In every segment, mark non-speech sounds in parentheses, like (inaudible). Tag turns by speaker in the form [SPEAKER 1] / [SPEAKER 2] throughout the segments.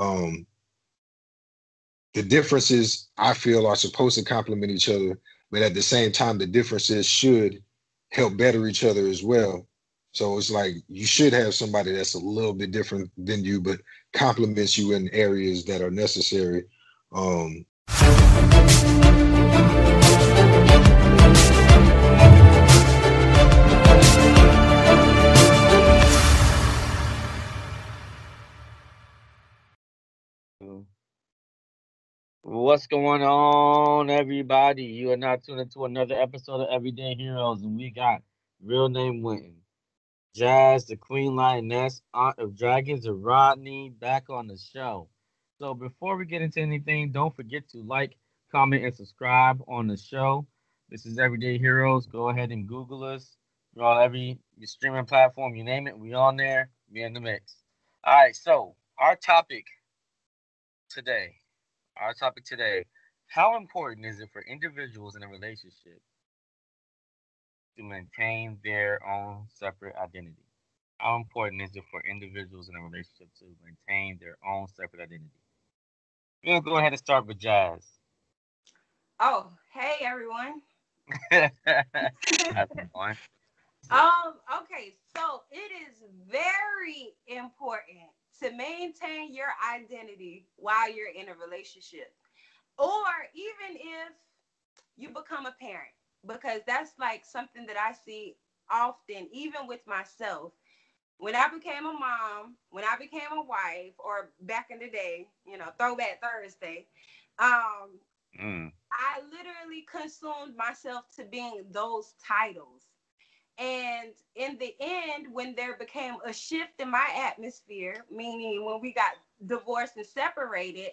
[SPEAKER 1] Um, the differences I feel are supposed to complement each other, but at the same time, the differences should help better each other as well. So it's like you should have somebody that's a little bit different than you, but complements you in areas that are necessary. Um,
[SPEAKER 2] What's going on, everybody? You are now tuned into another episode of Everyday Heroz, and we got real name Wynton, Jazz, the Queen Lioness, Aunt of Dragons, and Rodney back on the show. So before we get into anything, don't forget to like, comment, and subscribe on the show. This is Everyday Heroz. Go ahead and Google us. We're on every streaming platform, you name it, we on there. We in the mix. All right, so our topic today our topic today how important is it for individuals in a relationship to maintain their own separate identity? How important is it for individuals in a relationship to maintain their own separate identity? Gonna go ahead and start with Jazz.
[SPEAKER 3] Oh, hey everyone. (laughs) Um, okay, so it is very important to maintain your identity while you're in a relationship. Or even if you become a parent, because that's like something that I see often, even with myself. When I became a mom, when I became a wife, or back in the day, you know, throwback Thursday, um, mm. I literally consumed myself to being those titles. And in the end, when there became a shift in my atmosphere, meaning when we got divorced and separated,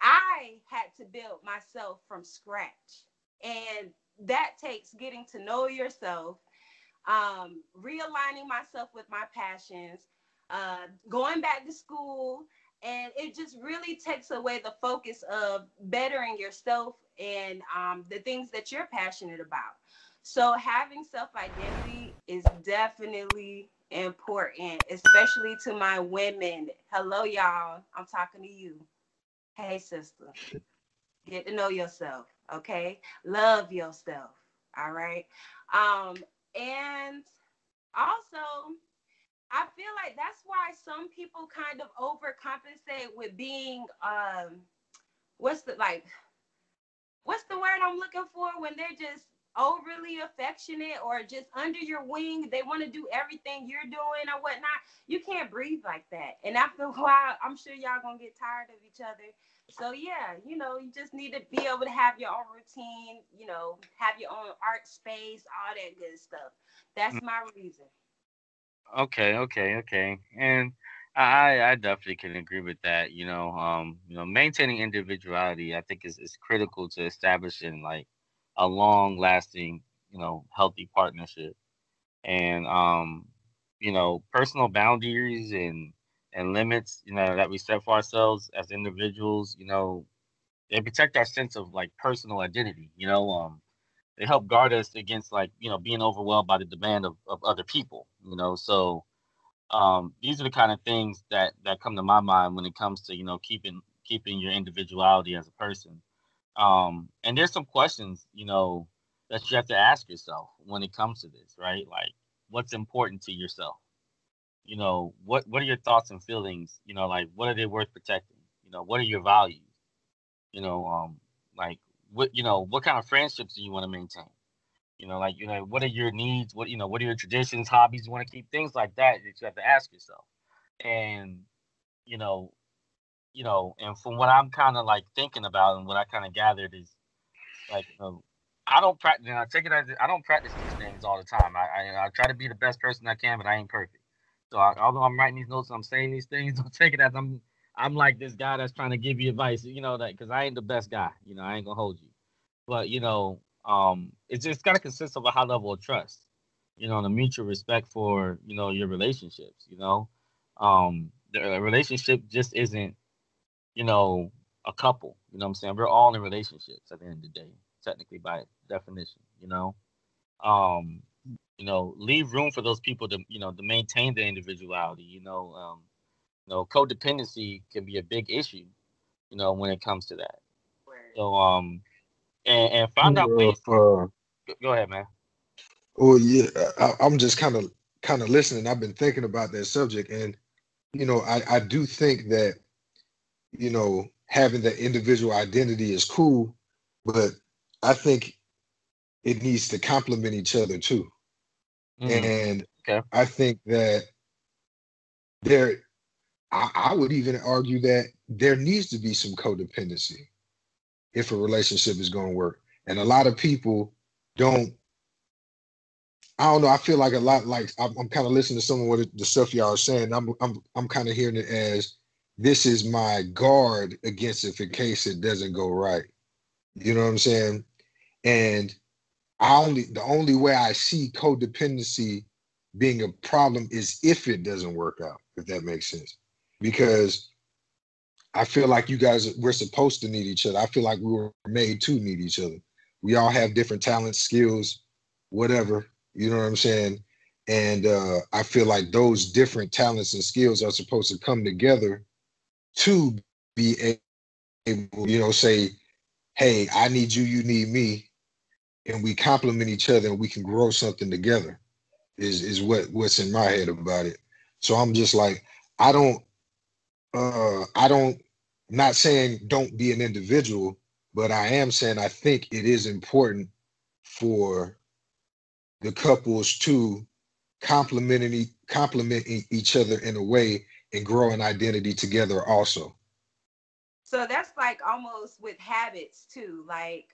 [SPEAKER 3] I had to build myself from scratch. And that takes getting to know yourself, um, realigning myself with my passions, uh, going back to school. And it just really takes away the focus of bettering yourself and um, the things that you're passionate about. So having self identity is definitely important, especially to my women. Hello, y'all. I'm talking to you. Hey, sister. Get to know yourself, okay? Love yourself. All right. Um, and also, I feel like that's why some people kind of overcompensate with being um what's the like what's the word I'm looking for when they're just overly affectionate or just under your wing. They want to do everything you're doing or whatnot. You can't breathe like that. And after a while, I'm sure y'all gonna get tired of each other. So yeah, you know, you just need to be able to have your own routine, you know, have your own art space, all that good stuff. That's mm. my reason.
[SPEAKER 2] Okay, okay, okay. And I I definitely can agree with that. You know, um, you know, maintaining individuality I think is, is critical to establishing like a long lasting, you know, healthy partnership. And um, you know, personal boundaries and and limits, you know, that we set for ourselves as individuals, you know, they protect our sense of like personal identity, you know, um they help guard us against like, you know, being overwhelmed by the demand of, of other people, you know. So um these are the kind of things that that come to my mind when it comes to, you know, keeping keeping your individuality as a person. Um, and there's some questions, you know, that you have to ask yourself when it comes to this, right? Like, what's important to yourself? You know, what what are your thoughts and feelings? You know, like what are they worth protecting? You know, what are your values? You know, um, like what you know, what kind of friendships do you want to maintain? You know, like you know, what are your needs? What you know, what are your traditions, hobbies you want to keep? Things like that that you have to ask yourself. And you know, you know, and from what I'm kind of like thinking about and what I kind of gathered is like, you know, I don't practice. I take it as I don't practice these things all the time. I, I, I try to be the best person I can, but I ain't perfect. So I, although I'm writing these notes, I'm saying these things. (laughs) Don't take it as I'm I'm like this guy that's trying to give you advice. You know that because I ain't the best guy. You know I ain't gonna hold you, but you know um it's just gotta consist of a high level of trust. You know, and a mutual respect for you know your relationships. You know, um the relationship just isn't you know, a couple. You know what I'm saying? We're all in relationships at the end of the day, technically by definition, you know. Um, you know, leave room for those people to, you know, to maintain their individuality, you know. Um, you know, codependency can be a big issue, you know, when it comes to that. So um, and, and find out ways. Uh, go ahead, man.
[SPEAKER 1] Oh yeah, I, I'm just kind of kind of listening. I've been thinking about that subject, and you know, I I do think that you know having that individual identity is cool, but I think it needs to complement each other too. Mm-hmm. And okay. I think that there, I, I would even argue that there needs to be some codependency if a relationship is going to work. And a lot of people don't. I don't know. I feel like a lot like I'm, I'm kind of listening to some of what the stuff y'all are saying. I'm I'm I'm kind of hearing it as this is my guard against it in case it doesn't go right. You know what I'm saying? And I only the only way I see codependency being a problem is if it doesn't work out, if that makes sense. Because I feel like you guys we're supposed to need each other. I feel like we were made to need each other. We all have different talents, skills, whatever. You know what I'm saying? And uh, I feel like those different talents and skills are supposed to come together to be able, you know, say, hey, I need you, you need me, and we complement each other and we can grow something together is is what what's in my head about it. So I'm just like, I don't uh I don't not saying don't be an individual, but I am saying I think it is important for the couples to complementing complementing each other in a way and grow an identity together also.
[SPEAKER 3] So that's like almost with habits too. Like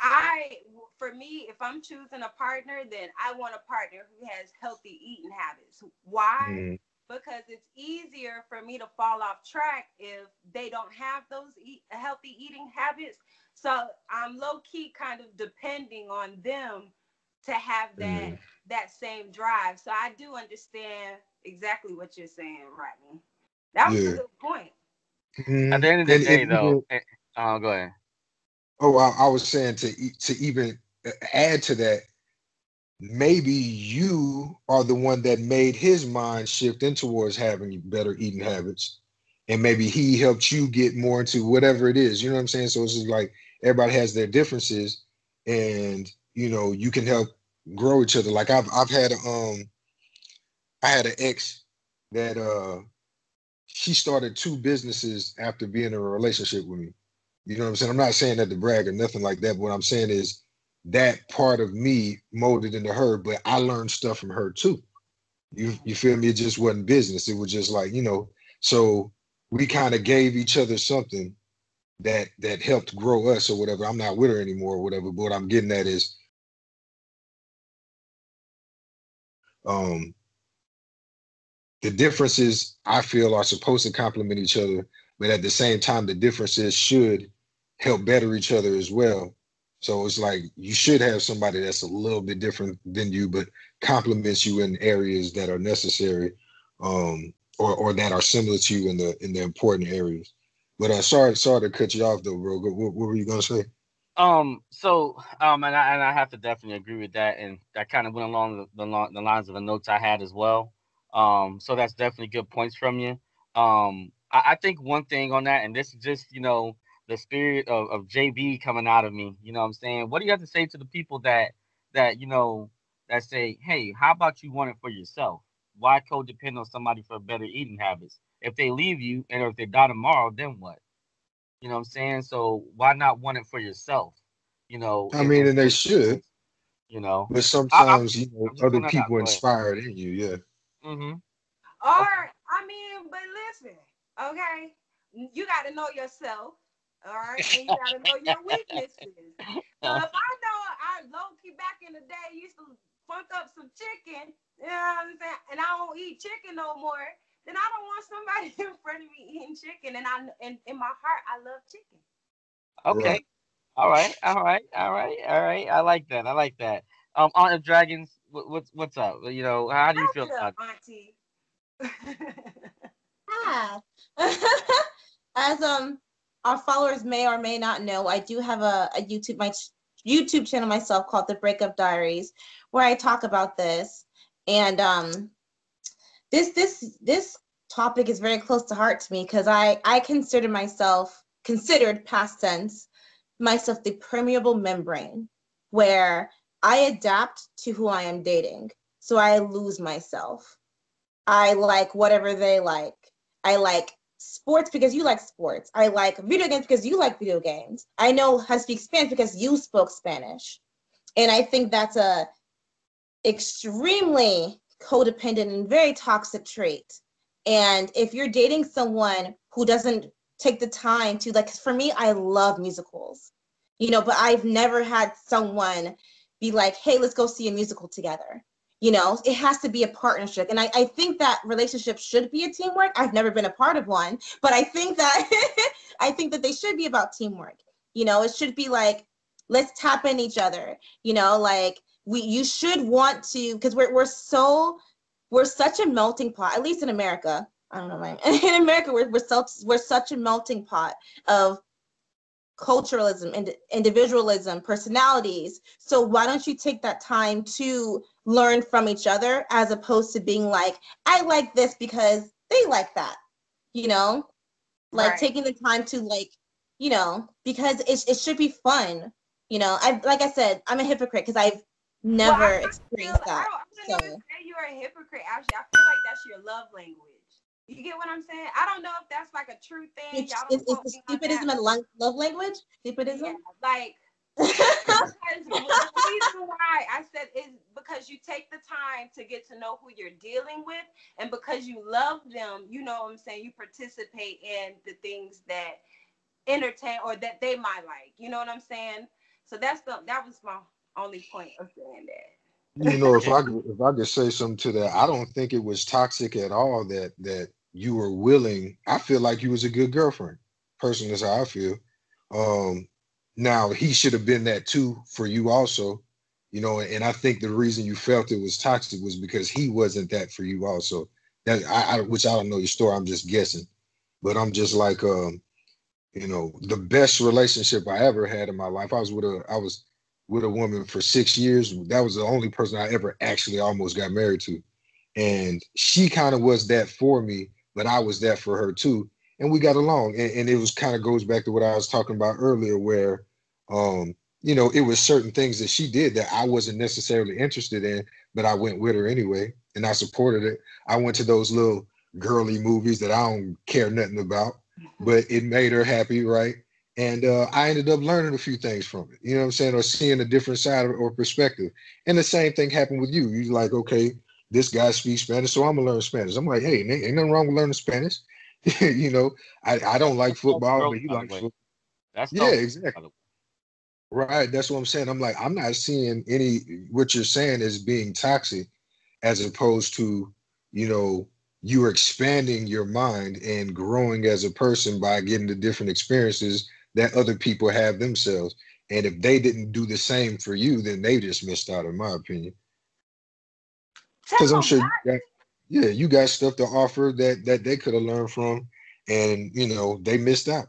[SPEAKER 3] I, for me, if I'm choosing a partner, then I want a partner who has healthy eating habits. Why? Mm. Because it's easier for me to fall off track if they don't have those eat, healthy eating habits. So I'm low key kind of depending on them to have that mm. that same drive. So I do understand exactly what you're saying, Rodney. That was yeah. a good point.
[SPEAKER 2] Mm-hmm. At the end of the and, day, and, though, and, oh, go ahead.
[SPEAKER 1] Oh, I, I was saying to to even add to that, maybe you are the one that made his mind shift in towards having better eating habits, and maybe he helped you get more into whatever it is. You know what I'm saying? So it's just like everybody has their differences, and you know you can help grow each other. Like I've I've had um I had an ex that uh she started two businesses after being in a relationship with me. You know what I'm saying? I'm not saying that to brag or nothing like that. But what I'm saying is that part of me molded into her, but I learned stuff from her too. You you feel me? It just wasn't business. It was just like, you know, so we kind of gave each other something that that helped grow us or whatever. I'm not with her anymore or whatever, but what I'm getting at is um the differences I feel are supposed to complement each other, but at the same time, the differences should help better each other as well. So it's like you should have somebody that's a little bit different than you, but complements you in areas that are necessary, um, or or that are similar to you in the in the important areas. But uh, sorry, sorry to cut you off though, bro. What, what were you gonna say?
[SPEAKER 2] Um. So, um, and I and I have to definitely agree with that, and that kind of went along the, the, the lines of the notes I had as well. Um. So that's definitely good points from you. Um. I, I think one thing on that, and this is just you know the spirit of, of JB coming out of me. You know what I'm saying? What do you have to say to the people that that you know that say, hey, how about you want it for yourself? Why codepend on somebody for better eating habits? If they leave you and if they die tomorrow, then what? You know what I'm saying? So why not want it for yourself? You know.
[SPEAKER 1] I mean, and they should.
[SPEAKER 2] You know.
[SPEAKER 1] But sometimes I, you know other people inspired in you, yeah.
[SPEAKER 3] Mm-hmm. Or I mean, but listen, okay, you got to know yourself all right, and you gotta know your weaknesses. (laughs) So if I know I low key back in the day used to funk up some chicken, you know what I'm saying, and I don't eat chicken no more, then I don't want somebody (laughs) in front of me eating chicken. And I and in my heart I love chicken.
[SPEAKER 2] Okay. Right. All right, all right, all right, all right. I like that. I like that. Um, Aunt of Dragons, what, what's what's up? You know, how do you feel
[SPEAKER 3] about Auntie? (laughs)
[SPEAKER 4] Hi. As um our followers may or may not know, I do have a, a YouTube my YouTube channel myself called The Breakup Diaries, where I talk about this. And um, this this this topic is very close to heart to me because I I consider myself considered past tense myself the permeable membrane where I adapt to who I am dating. So I lose myself. I like whatever they like. I like sports because you like sports. I like video games because you like video games. I know how to speak Spanish because you spoke Spanish. And I think that's a extremely codependent and very toxic trait. And if you're dating someone who doesn't take the time to like for me, I love musicals. You know, but I've never had someone be like, hey, let's go see a musical together. You know it has to be a partnership. And I, I think that relationships should be a teamwork. I've never been a part of one but i think that (laughs) i think that they should be about teamwork. You know it should be like let's tap in each other. You know like we you should want to because we're, we're so we're such a melting pot at least in america. I don't know man (laughs) in america we're, we're, such, we're such a melting pot of culturalism and individualism personalities. So why don't you take that time to learn from each other as opposed to being like i like this because they like that you know? Like right. taking the time to like you know because it, it should be fun you know? I like i said i'm a hypocrite because i've never well, experienced feel, that
[SPEAKER 3] I don't, I don't so. say you're a hypocrite actually. I feel like that's your love language you get what I'm saying? I don't know if that's like a true thing.
[SPEAKER 4] It's, it's, it's stupidism and love, love language. Stupidism. Yeah,
[SPEAKER 3] like (laughs) because the reason why I said is because you take the time to get to know who you're dealing with, and because you love them, you know what I'm saying. You participate in the things that entertain or that they might like. You know what I'm saying? So that's the that was my only point of saying that.
[SPEAKER 1] You know, if I could, if I could say something to that, I don't think it was toxic at all that that you were willing. I feel like you was a good girlfriend. Personally, that's how I feel. Um, now he should have been that too for you also, you know. And I think the reason you felt it was toxic was because he wasn't that for you also. That I, I which I don't know your story. I'm just guessing, but I'm just like, um, you know, the best relationship I ever had in my life. I was with a, I was with a woman for six years. That was the only person I ever actually almost got married to, and she kind of was that for me but I was there for her too, and we got along. And, and it was kind of goes back to what I was talking about earlier, where um, you know, it was certain things that she did that I wasn't necessarily interested in, but I went with her anyway, and I supported it. I went to those little girly movies that I don't care nothing about, mm-hmm. but it made her happy, right? And uh, I ended up learning a few things from it. You know what I'm saying? Or seeing a different side or perspective. And the same thing happened with you. You like, okay, this guy speaks Spanish, so I'm gonna learn Spanish. I'm like, hey, ain't, nothing wrong with learning Spanish. (laughs) you know, I, I don't like football, but you like football. That's yeah, exactly. Right. That's what I'm saying. I'm like, I'm not seeing any what you're saying as being toxic, as opposed to, you know, you are expanding your mind and growing as a person by getting the different experiences that other people have themselves. And if they didn't do the same for you, then they just missed out, in my opinion because I'm sure got, yeah, you got stuff to offer that that they could have learned from, and you know they missed out.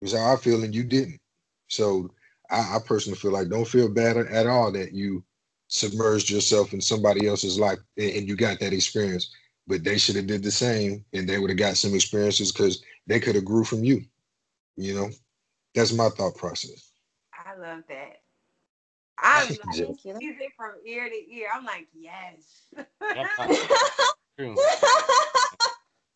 [SPEAKER 1] Is how I feel, and you didn't. So I, I personally feel like don't feel bad at all that you submerged yourself in somebody else's life and, and you got that experience. But they should have did the same, and they would have got some experiences because they could have grew from you. You know, that's my thought process.
[SPEAKER 3] I love that. I'm like, music from ear to ear. I'm like, yes. (laughs) (laughs)
[SPEAKER 4] that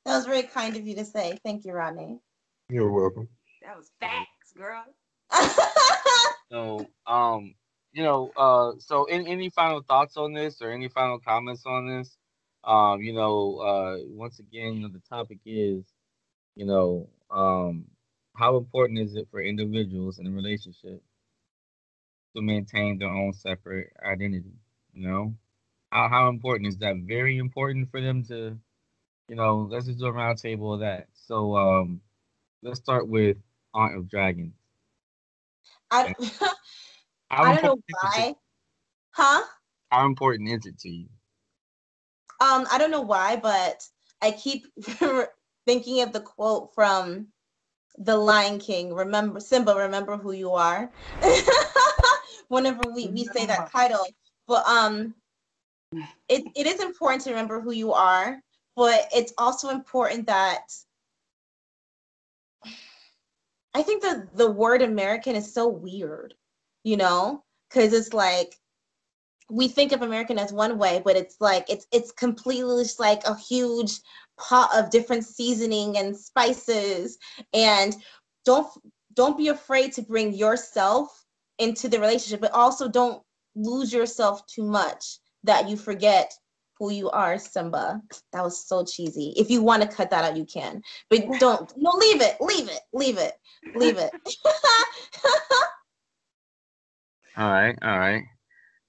[SPEAKER 4] was very kind of you to say. Thank you, Rodney.
[SPEAKER 1] You're welcome.
[SPEAKER 3] That was facts, girl. (laughs)
[SPEAKER 2] so, um, you know, uh, so any, any final thoughts on this or any final comments on this? Um, you know, uh, once again, you know, the topic is, you know, um, how important is it for individuals in a relationship to maintain their own separate identity. You know, how how important is that? Very important for them to, you know, let's just do a round table of that. So um, let's start with Aunt of Dragons.
[SPEAKER 4] I, (laughs) I don't know why. Huh?
[SPEAKER 2] How important is it to you?
[SPEAKER 4] Um, I don't know why, but I keep (laughs) thinking of the quote from The Lion King. Remember, Simba, remember who you are. (laughs) whenever we, we say that title. But um it, it is important to remember who you are, but it's also important that I think the the word American is so weird, you know, because it's like we think of American as one way, but it's like it's it's completely just like a huge pot of different seasoning and spices. And don't don't be afraid to bring yourself into the relationship, but also don't lose yourself too much that you forget who you are, Simba. That was so cheesy. If you want to cut that out, you can. But don't no leave it. Leave it. Leave it. Leave it. (laughs)
[SPEAKER 2] all right, all right.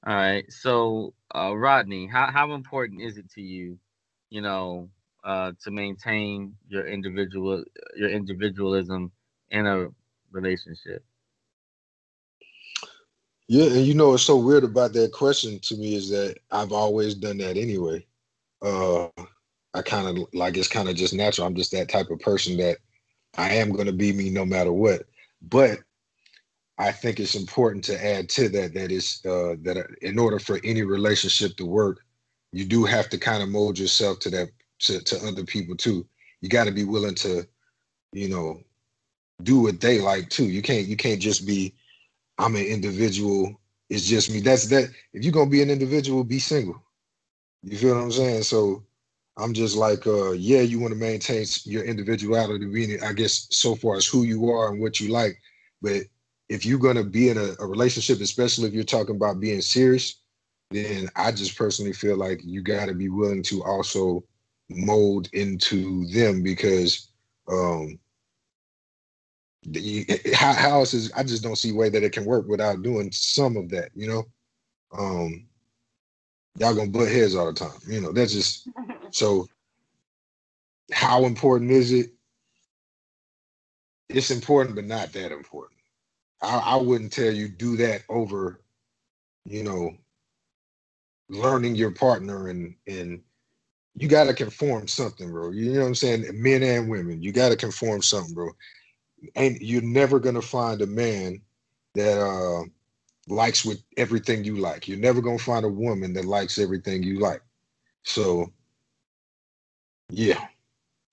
[SPEAKER 2] All right. So uh Rodney, how, how important is it to you, you know, uh to maintain your individual your individualism in a relationship?
[SPEAKER 1] Yeah, and you know what's so weird about that question to me is that I've always done that anyway. Uh I kind of like it's kind of just natural. I'm just that type of person that I am going to be me no matter what. But I think it's important to add to that that is uh, that in order for any relationship to work, you do have to kind of mold yourself to that to, to other people too. You got to be willing to, you know, do what they like too. You can't you can't just be I'm an individual. It's just me. That's that. If you're gonna be an individual, be single. You feel what I'm saying? So I'm just like, uh, yeah, you want to maintain your individuality, being, I guess, so far as who you are and what you like. But if you're gonna be in a, a relationship, especially if you're talking about being serious, then I just personally feel like you got to be willing to also mold into them because um the, how, how else is I just don't see a way that it can work without doing some of that, you know. Um y'all gonna butt heads all the time. You know, that's just (laughs) so how important is it? It's important, but not that important. I, I wouldn't tell you do that over, you know, learning your partner and and you gotta conform something, bro. You know what I'm saying? Men and women, you gotta conform something, bro and you're never gonna find a man that uh, likes with everything you like. You're never gonna find a woman that likes everything you like. So, yeah,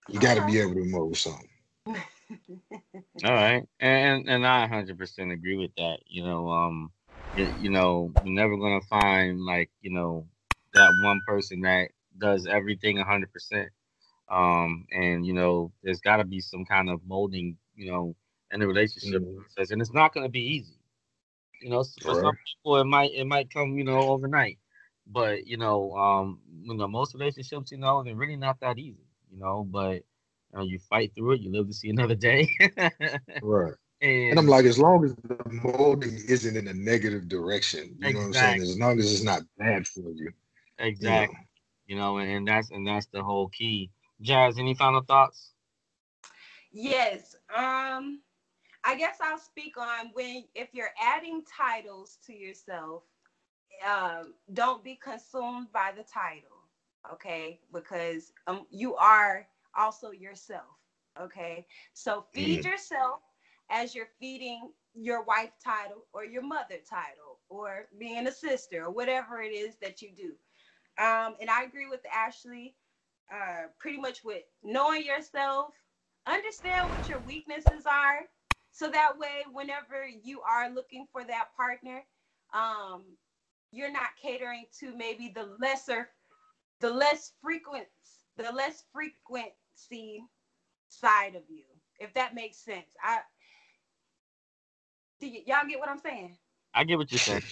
[SPEAKER 1] you got to be able to mold something. (laughs)
[SPEAKER 2] All right, and and I 100% agree with that. You know, um, you, you know, you're never gonna find like you know that one person that does everything 100%. Um, and you know, there's got to be some kind of molding you know, in the relationship mm-hmm. process, and it's not going to be easy. You know, for some people it might it might come you know overnight, but you know, um, you know, most relationships, you know, they're really not that easy. You know, but you, know, you fight through it. You live to see another day.
[SPEAKER 1] right. And, (laughs) and, I'm like, as long as the molding isn't in a negative direction, you exactly. know what I'm saying? As long as it's not bad for you.
[SPEAKER 2] Exactly. You know, you know and that's and that's the whole key. Jazz, any final thoughts?
[SPEAKER 3] Yes. Um, I guess I'll speak on when if you're adding titles to yourself, um, don't be consumed by the title, okay? Because um, you are also yourself, okay? So feed mm. yourself as you're feeding your wife title or your mother title or being a sister or whatever it is that you do. Um, and I agree with Ashley, uh, pretty much with knowing yourself understand what your weaknesses are so that way whenever you are looking for that partner um, you're not catering to maybe the lesser the less frequent the less frequency side of you if that makes sense. I do y- y'all get what i'm saying?
[SPEAKER 2] I get what you're saying.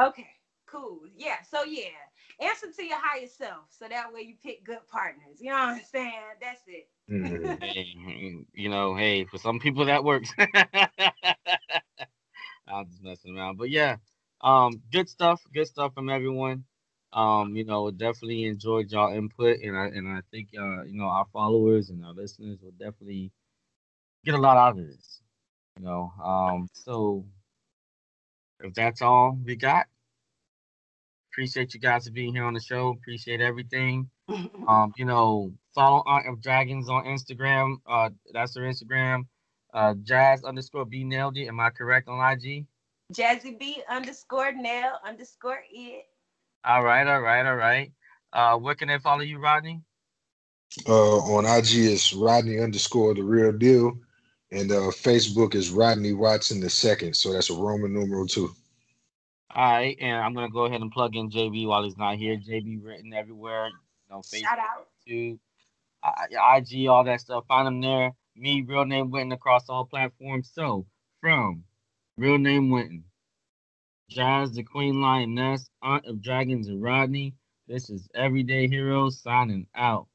[SPEAKER 3] Okay cool yeah so yeah answer to your higher self so that way you pick good partners you know what i'm saying that's it
[SPEAKER 2] Mm-hmm. (laughs) hey, you know, hey, for some people that works. (laughs) I'm just messing around, but yeah, um, good stuff, good stuff from everyone. Um, you know, definitely enjoyed y'all input, and I and I think uh, you know, our followers and our listeners will definitely get a lot out of this. You know, um, so if that's all we got, appreciate you guys for being here on the show. Appreciate everything. (laughs) um, you know, follow Aunt of Dragons on Instagram. Uh, that's her Instagram. Uh, Jazz underscore B nailed it. Am I correct on IG?
[SPEAKER 3] Jazzy B underscore nail underscore it.
[SPEAKER 2] All right, all right, all right. Uh, where can they follow you, Rodney?
[SPEAKER 1] Uh, on IG is Rodney underscore the real deal, and uh, Facebook is Rodney Watson the second. So that's a Roman numeral two.
[SPEAKER 2] All right, and I'm gonna go ahead and plug in JB while he's not here. JB written everywhere, you know, Facebook,
[SPEAKER 3] Shout out.
[SPEAKER 2] YouTube, uh, IG, all that stuff. Find him there. Me, real name Wynton across all platforms. So from real name Wynton, Jazz the Queen Lioness, Aunt of Dragons and Rodney. This is Everyday Heroz signing out.